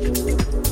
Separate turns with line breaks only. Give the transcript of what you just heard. Música